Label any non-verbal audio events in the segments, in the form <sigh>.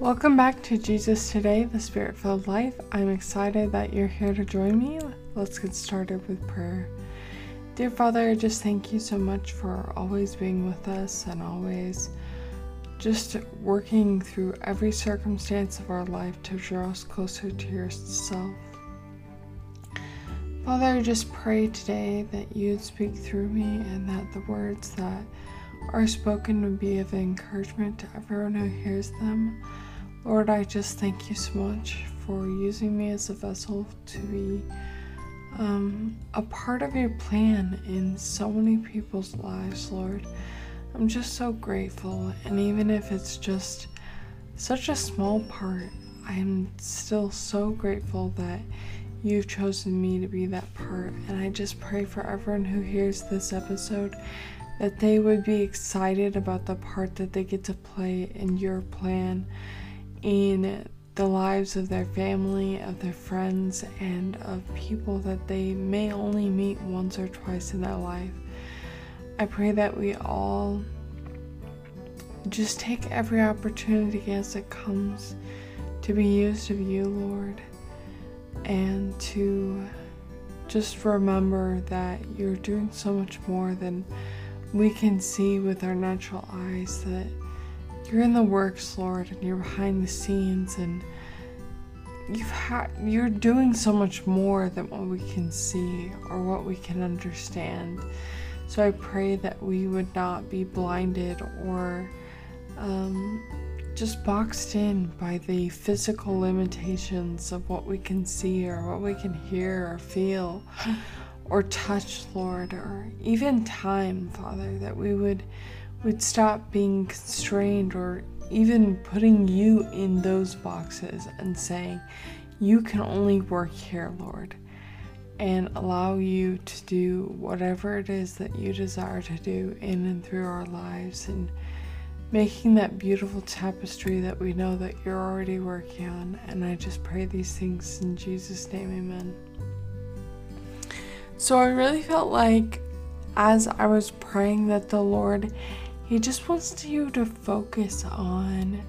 Welcome back to Jesus Today, the Spirit filled life. I'm excited that you're here to join me. Let's get started with prayer. Dear Father, just thank you so much for always being with us and always just working through every circumstance of our life to draw us closer to yourself. Father, I just pray today that you'd speak through me and that the words that are spoken would be of encouragement to everyone who hears them. Lord, I just thank you so much for using me as a vessel to be um, a part of your plan in so many people's lives, Lord. I'm just so grateful, and even if it's just such a small part, I'm still so grateful that you've chosen me to be that part. And I just pray for everyone who hears this episode that they would be excited about the part that they get to play in your plan in the lives of their family, of their friends, and of people that they may only meet once or twice in their life. I pray that we all just take every opportunity as it comes to be used of you, Lord, and to just remember that you're doing so much more than we can see with our natural eyes, that you're in the works, Lord, and you're behind the scenes, and you've had you're doing so much more than what we can see or what we can understand. So I pray that we would not be blinded or um, just boxed in by the physical limitations of what we can see or what we can hear or feel or touch, Lord, or even time, Father, that we would would stop being constrained or even putting you in those boxes and saying, You can only work here, Lord, and allow you to do whatever it is that you desire to do in and through our lives and making that beautiful tapestry that we know that you're already working on. And I just pray these things in Jesus' name, amen. So I really felt like as I was praying that the Lord he just wants you to focus on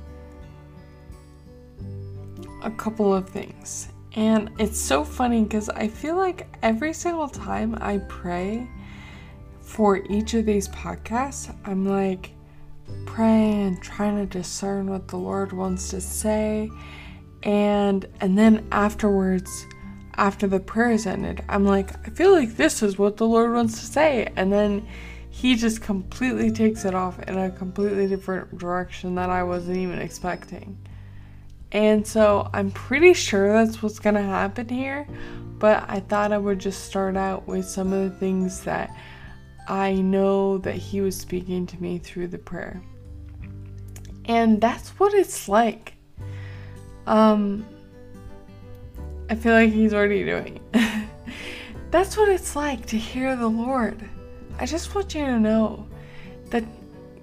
a couple of things. And it's so funny because I feel like every single time I pray for each of these podcasts, I'm like praying and trying to discern what the Lord wants to say. And and then afterwards, after the prayer is ended, I'm like, I feel like this is what the Lord wants to say. And then he just completely takes it off in a completely different direction that I wasn't even expecting. And so I'm pretty sure that's what's to happen here, but I thought I would just start out with some of the things that I know that he was speaking to me through the prayer. And that's what it's like. Um I feel like he's already doing. <laughs> that's what it's like to hear the Lord. I just want you to know that,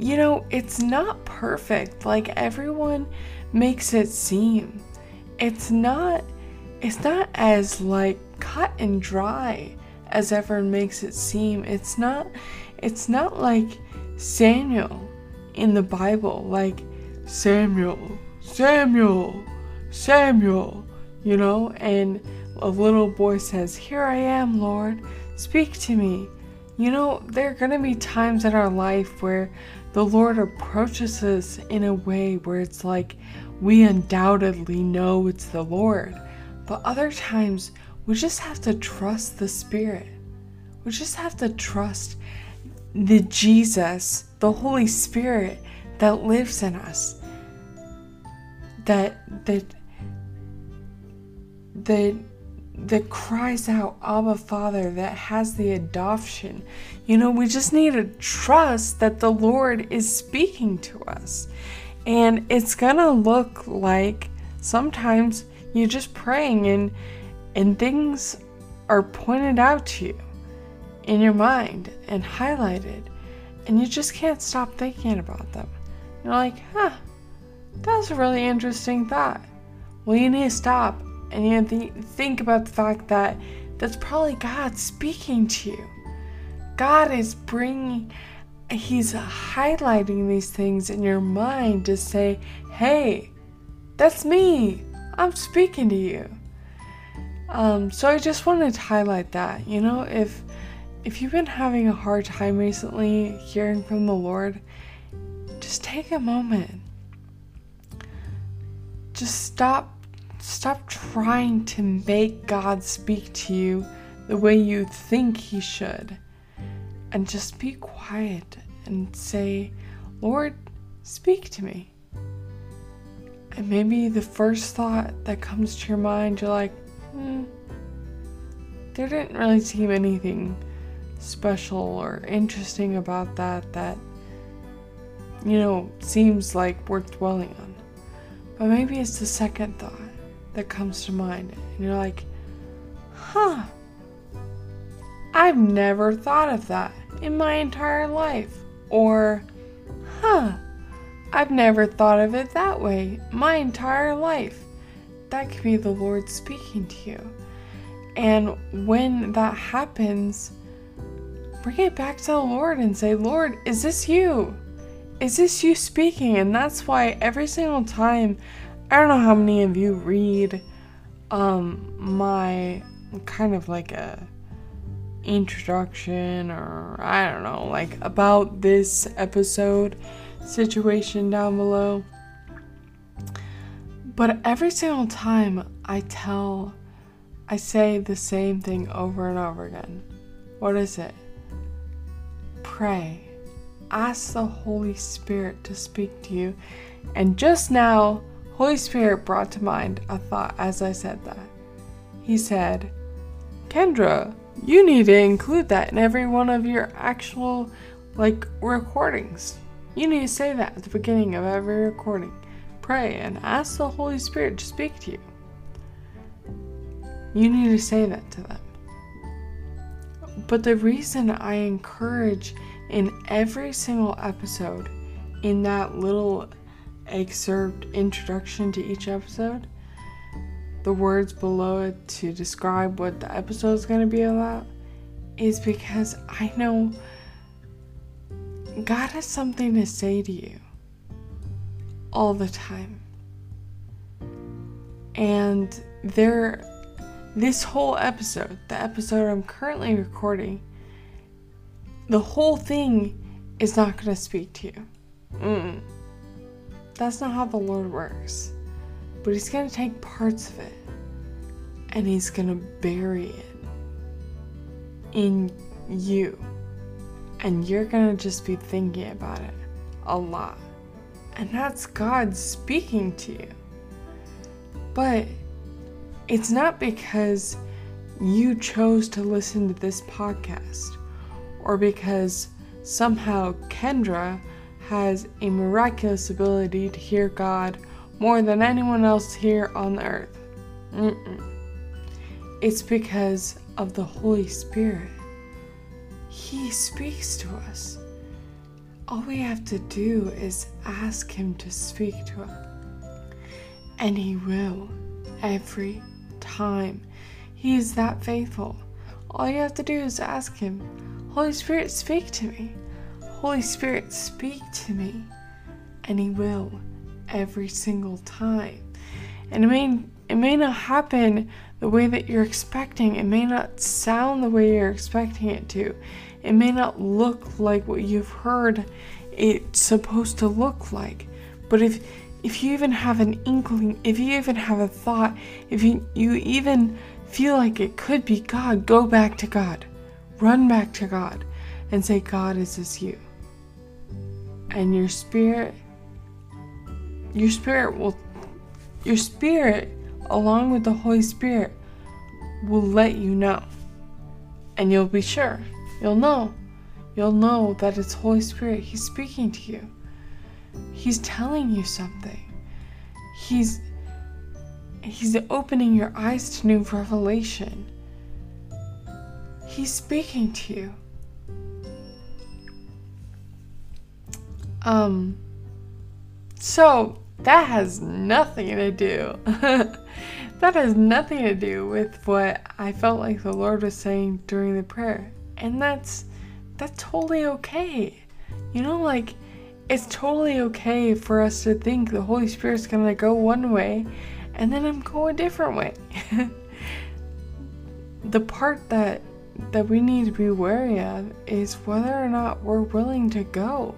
you know, it's not perfect like everyone makes it seem. It's not, it's not as like cut and dry as everyone makes it seem. It's not, it's not like Samuel in the Bible, like Samuel, Samuel, Samuel, you know, and a little boy says, Here I am, Lord, speak to me. You know, there are going to be times in our life where the Lord approaches us in a way where it's like we undoubtedly know it's the Lord. But other times, we just have to trust the Spirit. We just have to trust the Jesus, the Holy Spirit that lives in us. That that that that cries out, Abba Father, that has the adoption. You know, we just need to trust that the Lord is speaking to us. And it's gonna look like sometimes you're just praying and and things are pointed out to you in your mind and highlighted and you just can't stop thinking about them. You're like, huh, that's a really interesting thought. Well, you need to stop and you th- think about the fact that that's probably God speaking to you. God is bringing, He's highlighting these things in your mind to say, hey, That's me. I'm speaking to you. Um, so I just wanted to highlight that. You know, if if you've been having a hard time recently hearing from the Lord, just take a moment. Just stop stop trying to make God speak to you the way you think he should. And just be quiet and say, "Lord, speak to me." And maybe the first thought that comes to your mind, you're like, hmm, there didn't really seem anything special or interesting about that that, you know, seems like worth dwelling on. But maybe it's the second thought that comes to mind, and you're like, huh, I've never thought of that in my entire life. Or, huh, I've never thought of it that way my entire life. That could be the Lord speaking to you. And when that happens, bring it back to the Lord and say, Lord, is this you? Is this you speaking? And that's why every single time, I don't know how many of you read um my kind of like a introduction or I don't know, like about this episode situation down below. But every single time I tell, I say the same thing over and over again. What is it? Pray. Ask the Holy Spirit to speak to you. And just now, Holy Spirit brought to mind a thought as I said that. He said, Kendra, you need to include that in every one of your actual like recordings. You need to say that at the beginning of every recording. Pray and ask the Holy Spirit to speak to you. You need to say that to them. But the reason I encourage in every single episode, in that little excerpt introduction to each episode, the words below it to describe what the episode is going to be about, is because I know God has something to say to you all the time. And there, this whole episode, the episode I'm currently recording, the whole thing is not going to speak to you. Mm. That's not how the Lord works. But He's going to take parts of it and He's going to bury it in you and you're gonna just be thinking about it a lot. And that's God speaking to you. But it's not because you chose to listen to this podcast or because somehow Kendra has a miraculous ability to hear God more than anyone else here on the earth. Mm-mm. It's because of the Holy Spirit. He speaks to us. All we have to do is ask Him to speak to us. And He will every time. He is that faithful. All you have to do is ask Him, Holy Spirit, speak to me. Holy Spirit, speak to me. And He will every single time. And it may, it may not happen the way that you're expecting. It may not sound the way you're expecting it to. It may not look like what you've heard it's supposed to look like. But if if you even have an inkling, if you even have a thought, if you, you even feel like it could be God, go back to God. Run back to God and say, God, is this you? And your spirit, your spirit will, your spirit, along with the Holy Spirit, will let you know. And you'll be sure. You'll know. You'll know that it's Holy Spirit. He's speaking to you. He's telling you something. He's He's opening your eyes to new revelation. He's speaking to you. Um so that has nothing to do. <laughs> that has nothing to do with what I felt like the Lord was saying during the prayer and that's that's totally okay. You know, like it's totally okay for us to think the Holy Spirit's gonna go one way and then I'm go a different way. <laughs> the part that that we need to be wary of is whether or not we're willing to go.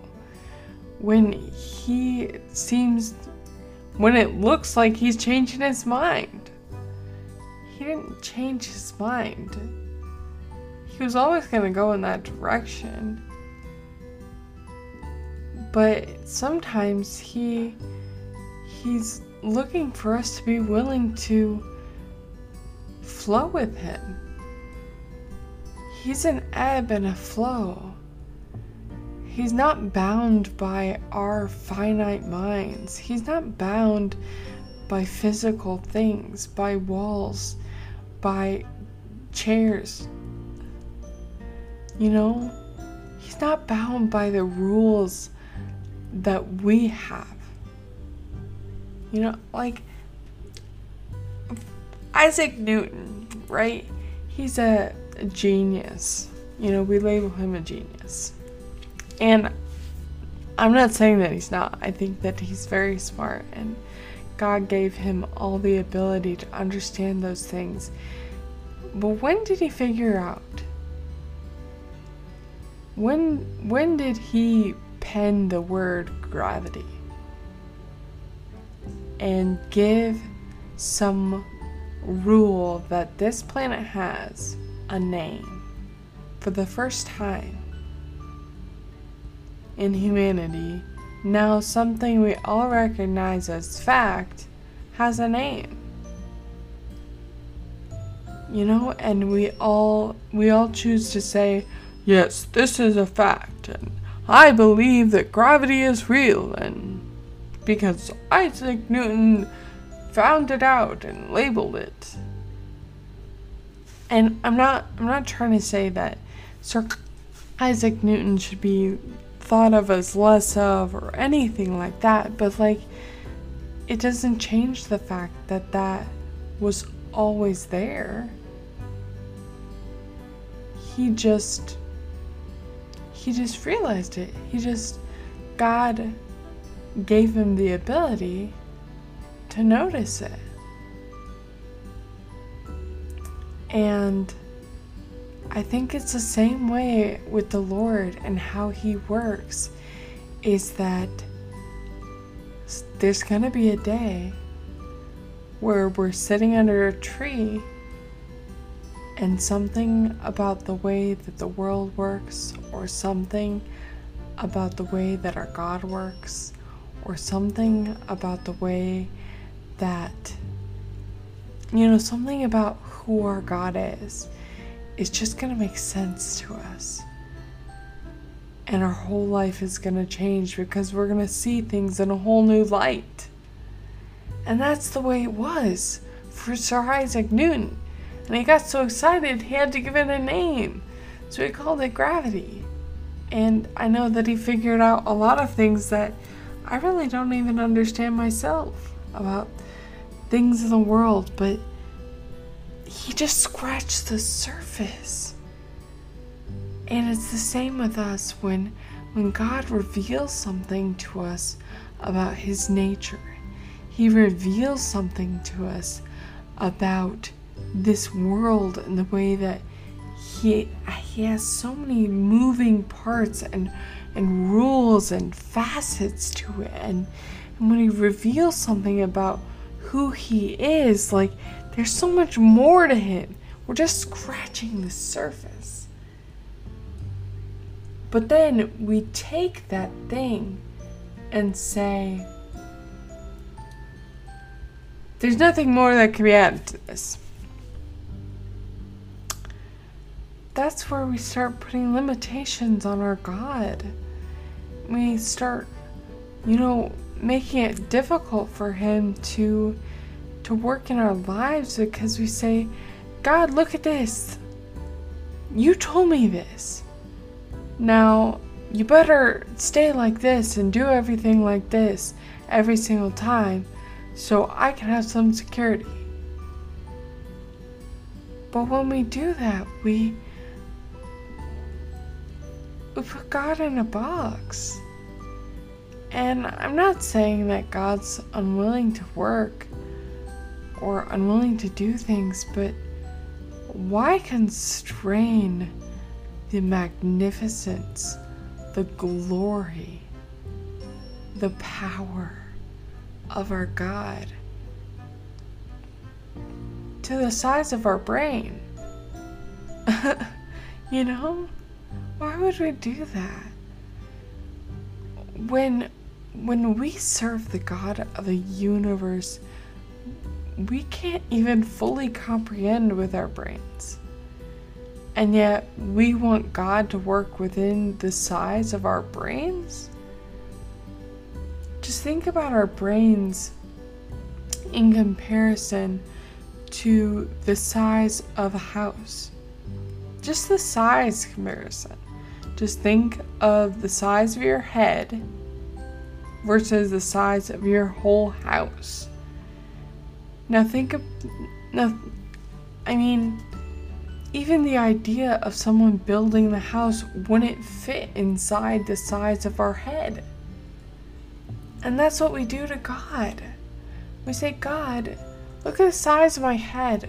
When he seems when it looks like he's changing his mind. He didn't change his mind. He was always going to go in that direction. But sometimes he he's looking for us to be willing to flow with him. He's an ebb and a flow. He's not bound by our finite minds. He's not bound by physical things, by walls, by chairs. You know, he's not bound by the rules that we have. You know, like Isaac Newton, right? He's a, a genius. You know, we label him a genius. And I'm not saying that he's not. I think that he's very smart and God gave him all the ability to understand those things. But when did he figure out? When when did he pen the word gravity? And give some rule that this planet has a name for the first time in humanity, now something we all recognize as fact has a name. You know, and we all we all choose to say, "Yes, this is a fact." And I believe that gravity is real and because Isaac Newton found it out and labeled it. And I'm not I'm not trying to say that Sir Isaac Newton should be thought of as less of or anything like that, but like it doesn't change the fact that that was always there. He just he just realized it. He just God gave him the ability to notice it. And I think it's the same way with the Lord and how He works is that there's going to be a day where we're sitting under a tree and something about the way that the world works, or something about the way that our God works, or something about the way that, you know, something about who our God is it's just going to make sense to us. And our whole life is going to change because we're going to see things in a whole new light. And that's the way it was for Sir Isaac Newton. And he got so excited he had to give it a name. So he called it gravity. And I know that he figured out a lot of things that I really don't even understand myself about things in the world, but he just scratched the surface. And it's the same with us when when God reveals something to us about his nature. He reveals something to us about this world and the way that he he has so many moving parts and and rules and facets to it and, and when he reveals something about who he is like there's so much more to him. We're just scratching the surface. But then we take that thing and say, there's nothing more that can be added to this. That's where we start putting limitations on our God. We start, you know, making it difficult for Him to to work in our lives because we say, God, look at this. You told me this. Now, you better stay like this and do everything like this every single time so I can have some security. But when we do that, we, we put God in a box. And I'm not saying that God's unwilling to work or unwilling to do things, but why constrain the magnificence, the glory, the power of our God to the size of our brain? <laughs> you know? Why would we do that? When when we serve the God of the universe, we can't even fully comprehend with our brains. And yet, we want God to work within the size of our brains? Just think about our brains in comparison to the size of a house. Just the size comparison. Just think of the size of your head versus the size of your whole house. Now think of now I mean even the idea of someone building the house wouldn't fit inside the size of our head. And that's what we do to God. We say, God, look at the size of my head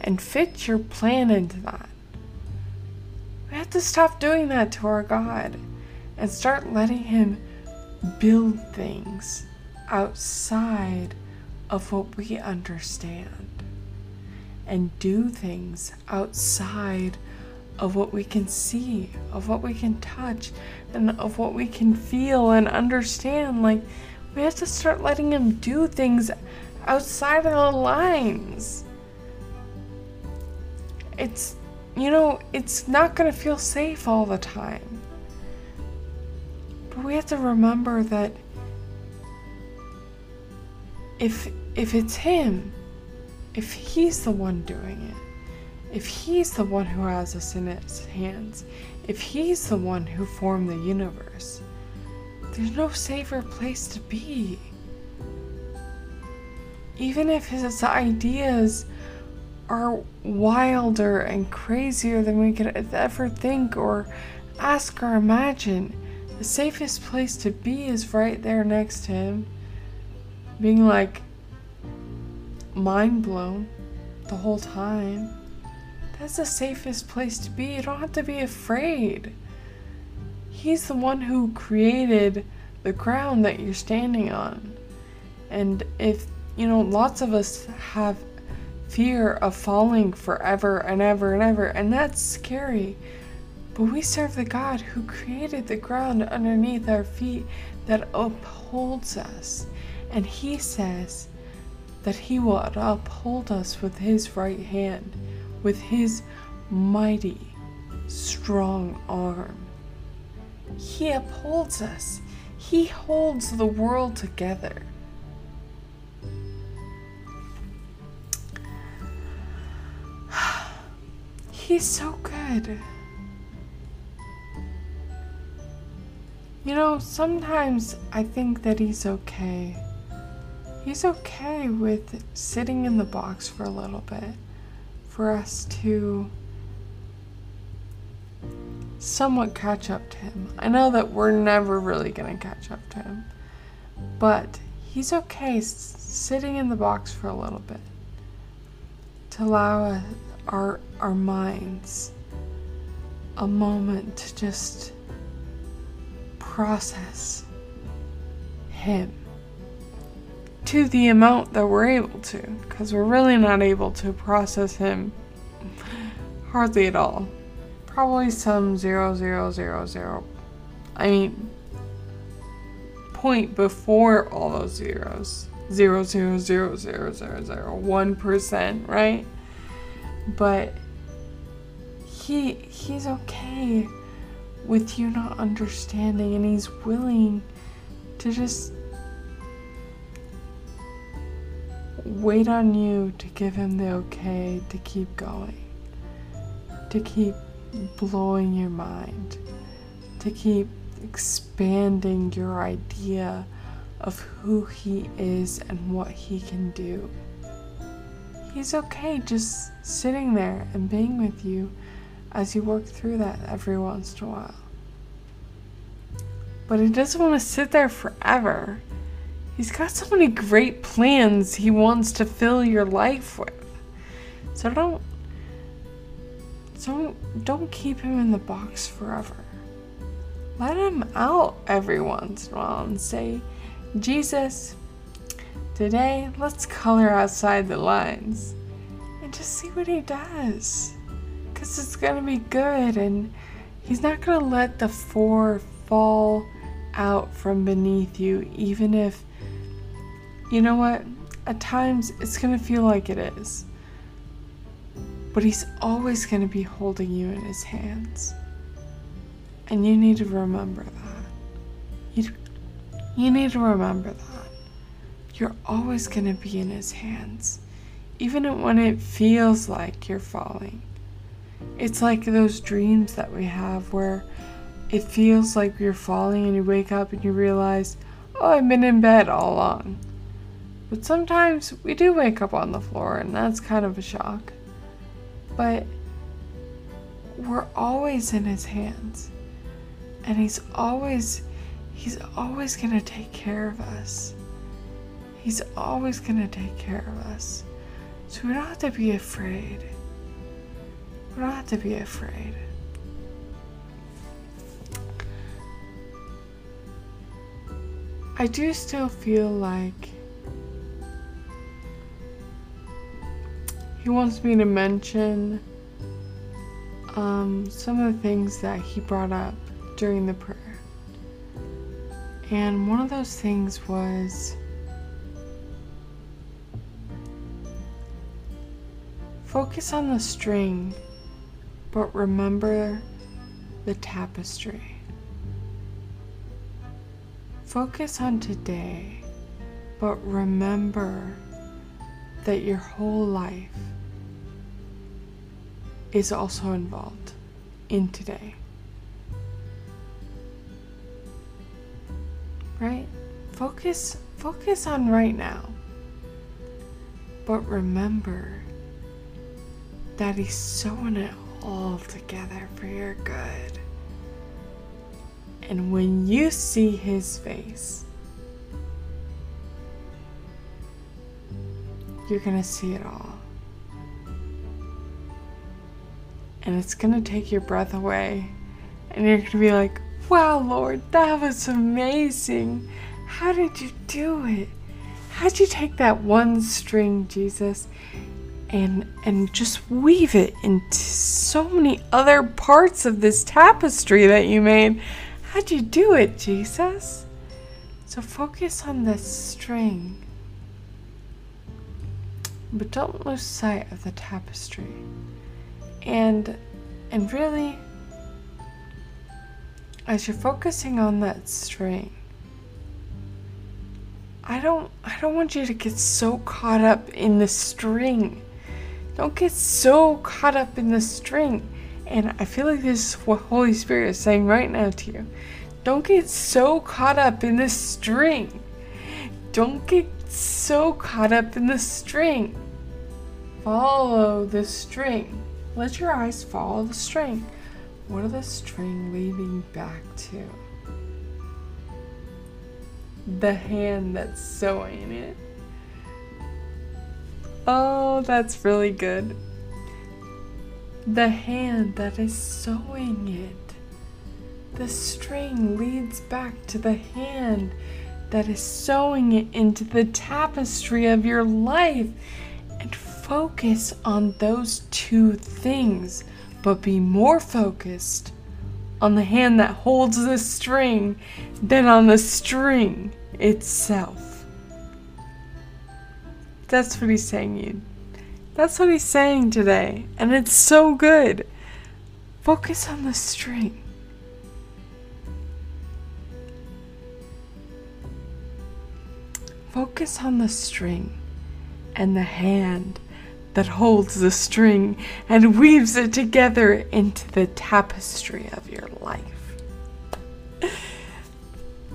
and fit your plan into that. We have to stop doing that to our God and start letting Him build things outside of what we understand and do things outside of what we can see, of what we can touch, and of what we can feel and understand. Like, we have to start letting Him do things outside of the lines. It's, you know, it's not going to feel safe all the time. But we have to remember that if if it's him, if he's the one doing it, if he's the one who has us in his hands, if he's the one who formed the universe, there's no safer place to be. Even if his ideas are wilder and crazier than we could ever think or ask or imagine, the safest place to be is right there next to him, being like mind blown the whole time. That's the safest place to be. You don't have to be afraid. He's the one who created the ground that you're standing on. And if, you know, lots of us have fear of falling forever and ever and ever, and that's scary. But we serve the God who created the ground underneath our feet that upholds us. And He says that He will uphold us with His right hand, with His mighty, strong arm. He upholds us, He holds the world together. <sighs> He's so good. You know, sometimes I think that he's okay. He's okay with sitting in the box for a little bit for us to somewhat catch up to him. I know that we're never really going to catch up to him, but he's okay sitting in the box for a little bit to allow our our minds a moment to just process Him to the amount that we're able to, because we're really not able to process Him hardly at all. Probably some zero zero zero zero. I mean, point before all those zeros. Zero zero zero zero zero zero one percent, right? But he he's okay with you not understanding, and He's willing to just wait on you to give Him the okay to keep going, to keep blowing your mind, to keep expanding your idea of who He is and what He can do. He's okay just sitting there and being with you as you work through that every once in a while. but he doesn't want to sit there forever. He's got so many great plans he wants to fill your life with. So don't don't don't keep him in the box forever. Let him out every once in a while and say, Jesus, today let's color outside the lines and just see what he does. Because it's to be good and he's not to let the four fall out from beneath you, even if, you know what, at times it's going to feel like it is. But he's always going to be holding you in his hands. And you need to remember that. You, you need to remember that. You're always going to be in his hands, even when it feels like you're falling. It's like those dreams that we have where it feels like you're falling and you wake up and you realize, oh, I've been in bed all along. But sometimes we do wake up on the floor and that's kind of a shock. But we're always in his hands. And he's always he's always going to take care of us. He's always going to take care of us. So we don't have to be afraid. We don't have to be afraid. I do still feel like he wants me to mention um, some of the things that he brought up during the prayer. And one of those things was focus on the string but remember the tapestry. Focus on today, but remember that your whole life is also involved in today. Right? Focus focus on right now. But remember that he's sewing it all together for your good. And when you see his face, you're going to see it all. And it's going to take your breath away. And you're going to be like, wow, Lord, that was amazing. How did you do it? How'd you take that one string, Jesus, and and just weave it into so many other parts of this tapestry that you made. How'd you do it, Jesus? So focus on the string. But don't lose sight of the tapestry. And and really as you're focusing on that string, I don't I don't want you to get so caught up in the string don't get so caught up in the string. And I feel like this is what Holy Spirit is saying right now to you. Don't get so caught up in the string. Don't get so caught up in the string. Follow the string. Let your eyes follow the string. What are the string leading back to? The hand that's sewing it. Oh, that's really good. The hand that is sewing it. The string leads back to the hand that is sewing it into the tapestry of your life. And focus on those two things, but be more focused on the hand that holds the string than on the string itself. That's what he's saying, you. That's what he's saying today. And it's so good. Focus on the string. Focus on the string and the hand that holds the string and weaves it together into the tapestry of your life.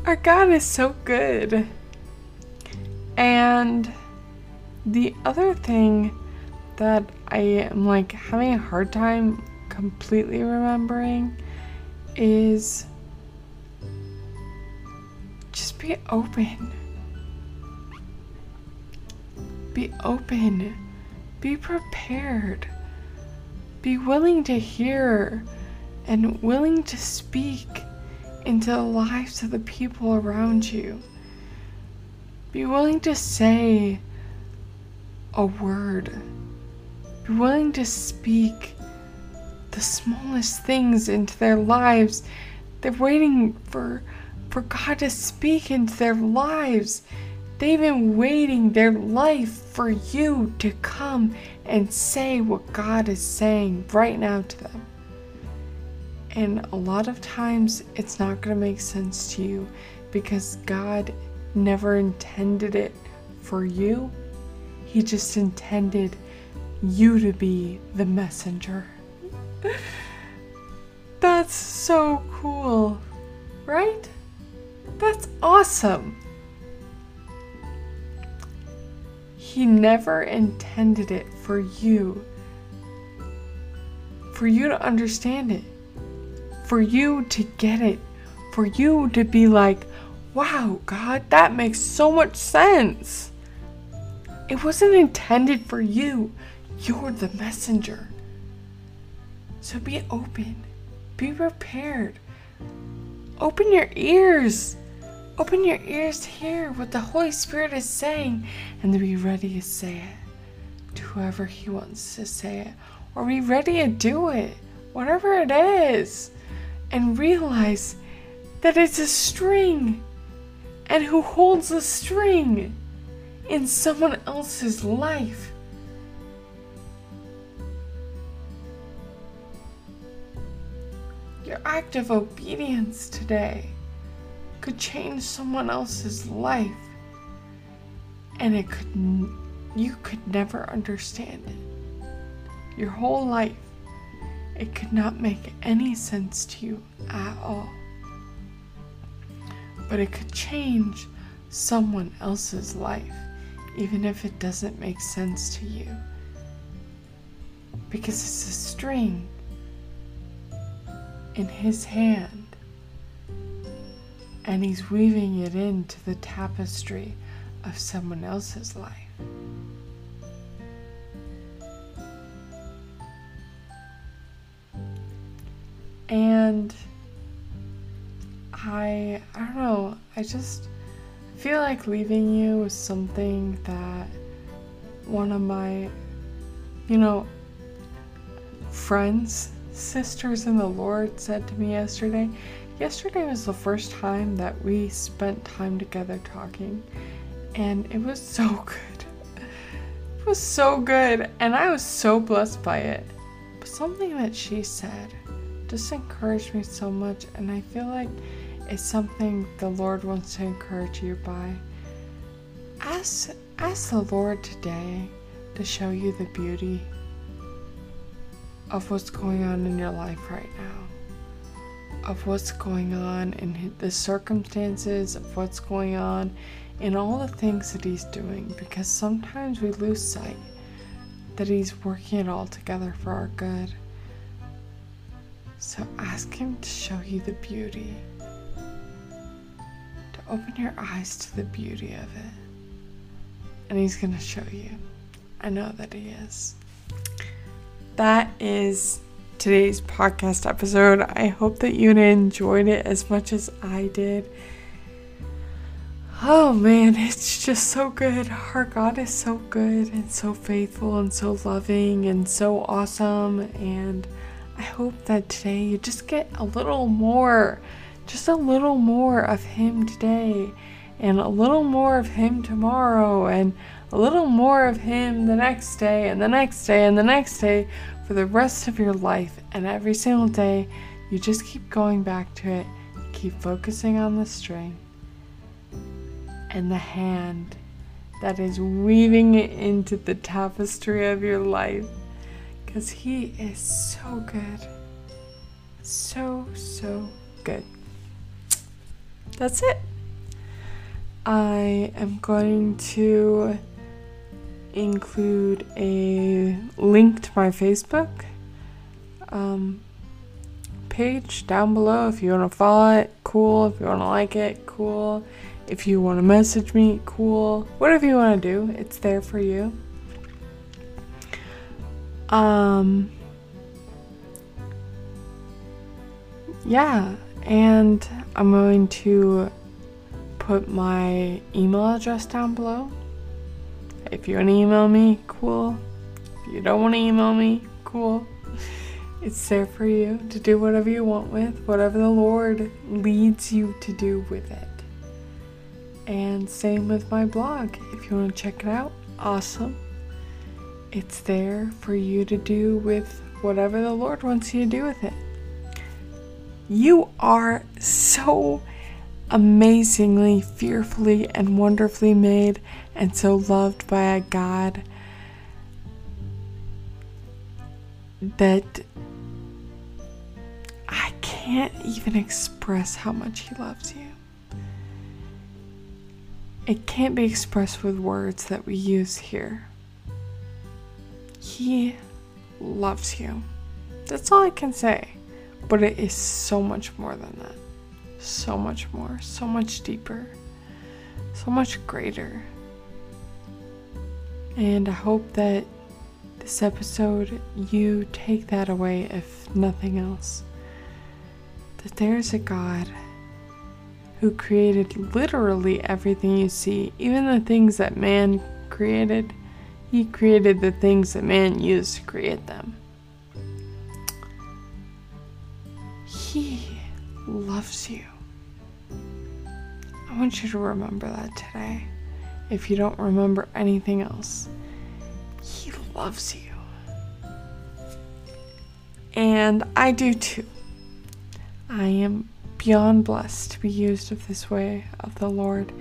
Our God is so good. And the other thing that I am like having a hard time completely remembering is just be open. Be open. Be prepared. Be willing to hear and willing to speak into the lives of the people around you. Be willing to say a word. Be willing to speak the smallest things into their lives. They're waiting for for God to speak into their lives. They've been waiting their life for you to come and say what God is saying right now to them. And a lot of times it's not going to make sense to you because God never intended it for you. He just intended you to be the messenger. <laughs> That's so cool, right? That's awesome. He never intended it for you. For you to understand it. For you to get it. For you to be like, wow, God, that makes so much sense. It wasn't intended for you. You're the messenger. So be open. Be prepared. Open your ears. Open your ears to hear what the Holy Spirit is saying and to be ready to say it to whoever He wants to say it. Or be ready to do it, whatever it is. And realize that it's a string. And who holds the string in someone else's life. Your act of obedience today could change someone else's life. And it could you could never understand it. Your whole life it could not make any sense to you at all. But it could change someone else's life even if it doesn't make sense to you. Because it's a string in his hand and he's weaving it into the tapestry of someone else's life. And I I don't know, I just feel like leaving you with something that one of my you know friends, sisters in the Lord said to me yesterday. Yesterday was the first time that we spent time together talking, and it was so good. It was so good, and I was so blessed by it. But something that she said just encouraged me so much, and I feel like it's something the Lord wants to encourage you by. Ask, ask the Lord today to show you the beauty of what's going on in your life right now of what's going on and the circumstances of what's going on and all the things that he's doing because sometimes we lose sight that he's working it all together for our good. So ask him to show you the beauty, to open your eyes to the beauty of it. And he's going to show you. I know that he is. That is today's podcast episode. I hope that you enjoyed it as much as I did. Oh man, it's just so good. Our God is so good and so faithful and so loving and so awesome. And I hope that today you just get a little more, just a little more of Him today, and a little more of Him tomorrow, and a little more of Him the next day, and the next day, and the next day for the rest of your life. And every single day, you just keep going back to it, keep focusing on the string and the hand that is weaving it into the tapestry of your life. Because He is so good. So, so good. That's it. I am going to include a link to my Facebook um, page down below if you want to follow it. Cool. If you want to like it, cool. If you want to message me, cool. Whatever you want to do, it's there for you. Um, yeah, and I'm going to put my email address down below. If you want to email me, cool. If you don't want to email me, cool. It's there for you to do whatever you want with, whatever the Lord leads you to do with it. And same with my blog. If you want to check it out, awesome. It's there for you to do with whatever the Lord wants you to do with it. You are so amazingly, fearfully, and wonderfully made, and so loved by a God that I can't even express how much He loves you. It can't be expressed with words that we use here. He loves you. That's all I can say. But it is so much more than that. So much more. So much deeper. So much greater. And I hope that this episode you take that away, if nothing else. That there's a God who created literally everything you see, even the things that man created. He created the things that man used to create them. He loves you. I want you to remember that today. If you don't remember anything else, He loves you. And I do too. I am beyond blessed to be used of this way of the Lord.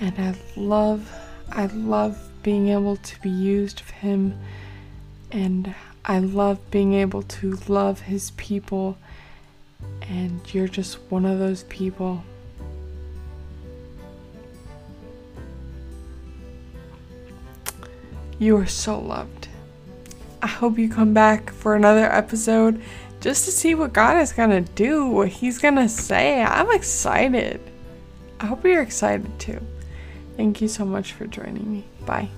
And I love, I love being able to be used of Him. And I love being able to love His people. And you're just one of those people. You are so loved. I hope you come back for another episode just to see what God is going to do, what He's going to say. I'm excited. I hope you're excited too. Thank you so much for joining me. Bye.